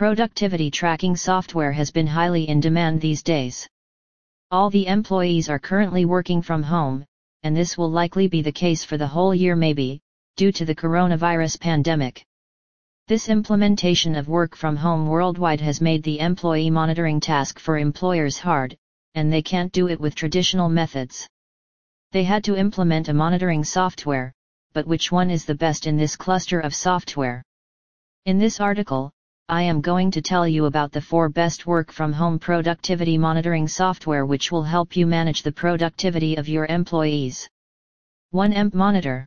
Productivity tracking software has been highly in demand these days. All the employees are currently working from home, and this will likely be the case for the whole year maybe, due to the coronavirus pandemic. This implementation of work from home worldwide has made the employee monitoring task for employers hard, and they can't do it with traditional methods. They had to implement a monitoring software, but which one is the best in this cluster of software? In this article, I am going to tell you about the four best work from home productivity monitoring software which will help you manage the productivity of your employees. 1 EMP Monitor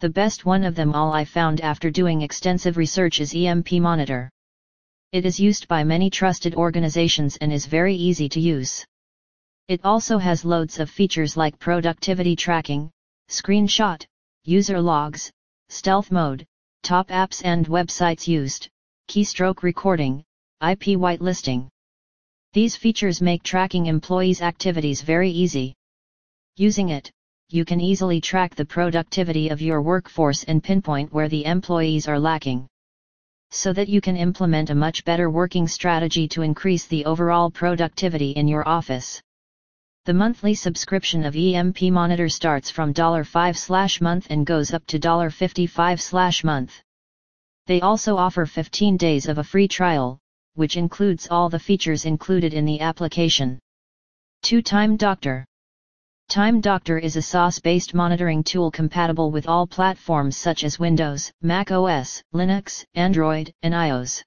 The best one of them all I found after doing extensive research is EMP Monitor. It is used by many trusted organizations and is very easy to use. It also has loads of features like productivity tracking, screenshot, user logs, stealth mode, top apps and websites used, keystroke recording, IP whitelisting. These features make tracking employees' activities very easy. Using it, you can easily track the productivity of your workforce and pinpoint where the employees are lacking. So that you can implement a much better working strategy to increase the overall productivity in your office. The monthly subscription of EMP Monitor starts from $5 month and goes up to $55 month. They also offer 15 days of a free trial, which includes all the features included in the application. 2 Time Doctor Time Doctor is a SaaS-based monitoring tool compatible with all platforms such as Windows, Mac OS, Linux, Android, and iOS.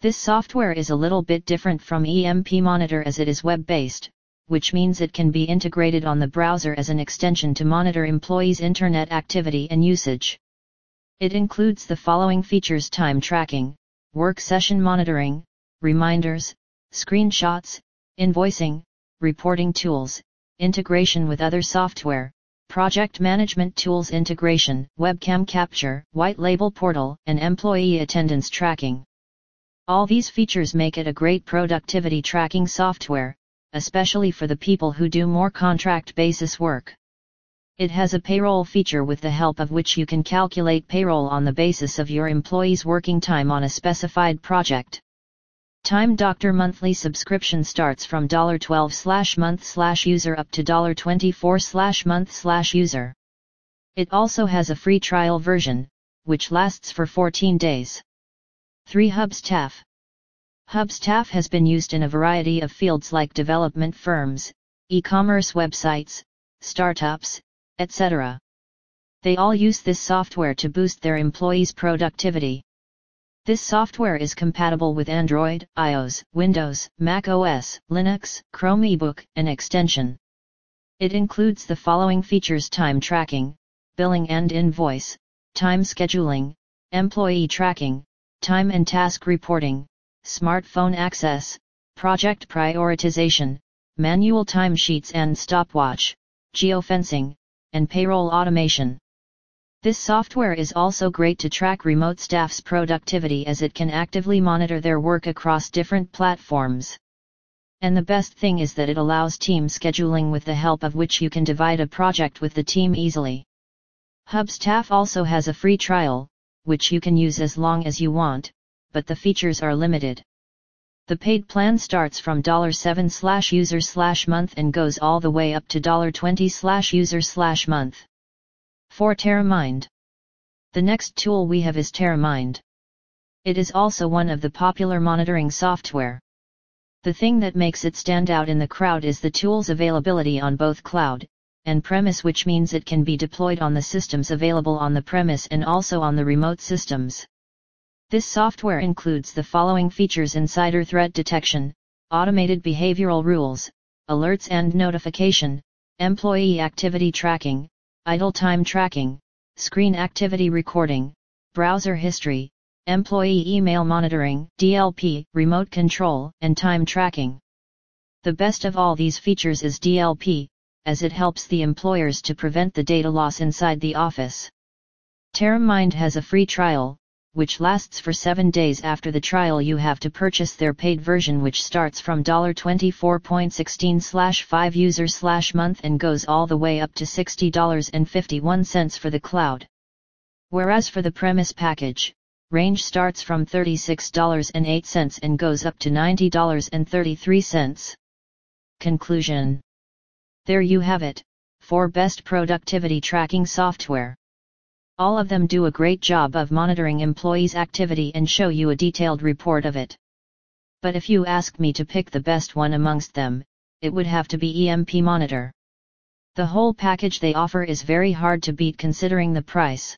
This software is a little bit different from EMP Monitor as it is web-based, which means it can be integrated on the browser as an extension to monitor employees' internet activity and usage. It includes the following features time tracking, work session monitoring, reminders, screenshots, invoicing, reporting tools, integration with other software, project management tools integration, webcam capture, white label portal, and employee attendance tracking. All these features make it a great productivity tracking software, especially for the people who do more contract basis work. It has a payroll feature with the help of which you can calculate payroll on the basis of your employee's working time on a specified project. Time Doctor monthly subscription starts from $12 month user up to $24 month user. It also has a free trial version, which lasts for 14 days. 3 Hubstaff Hubstaff has been used in a variety of fields like development firms, e-commerce websites, startups, etc. They all use this software to boost their employees' productivity. This software is compatible with Android, iOS, Windows, Mac OS, Linux, Chromebook, and extension. It includes the following features time tracking, billing and invoice, time scheduling, employee tracking, time and task reporting, smartphone access, project prioritization, manual timesheets and stopwatch, geofencing, and payroll automation. This software is also great to track remote staff's productivity as it can actively monitor their work across different platforms. And the best thing is that it allows team scheduling with the help of which you can divide a project with the team easily. Hubstaff also has a free trial, which you can use as long as you want, but the features are limited. The paid plan starts from $7 slash user slash month and goes all the way up to $20 slash user slash month. 4 Teramind. The next tool we have is Teramind. It is also one of the popular monitoring software. The thing that makes it stand out in the crowd is the tool's availability on both cloud and premise which means it can be deployed on the systems available on the premise and also on the remote systems. This software includes the following features insider threat detection, automated behavioral rules, alerts and notification, employee activity tracking, idle time tracking, screen activity recording, browser history, employee email monitoring, DLP, remote control, and time tracking. The best of all these features is DLP, as it helps the employers to prevent the data loss inside the office. Teramind has a free trial, which lasts for 7 days after the trial you have to purchase their paid version which starts from $24.16 5 user month and goes all the way up to $60.51 for the cloud. Whereas for the premise package, range starts from $36.08 and goes up to $90.33. Conclusion There you have it, 4 best productivity tracking software. All of them do a great job of monitoring employees' activity and show you a detailed report of it. But if you ask me to pick the best one amongst them, it would have to be EMP Monitor. The whole package they offer is very hard to beat considering the price.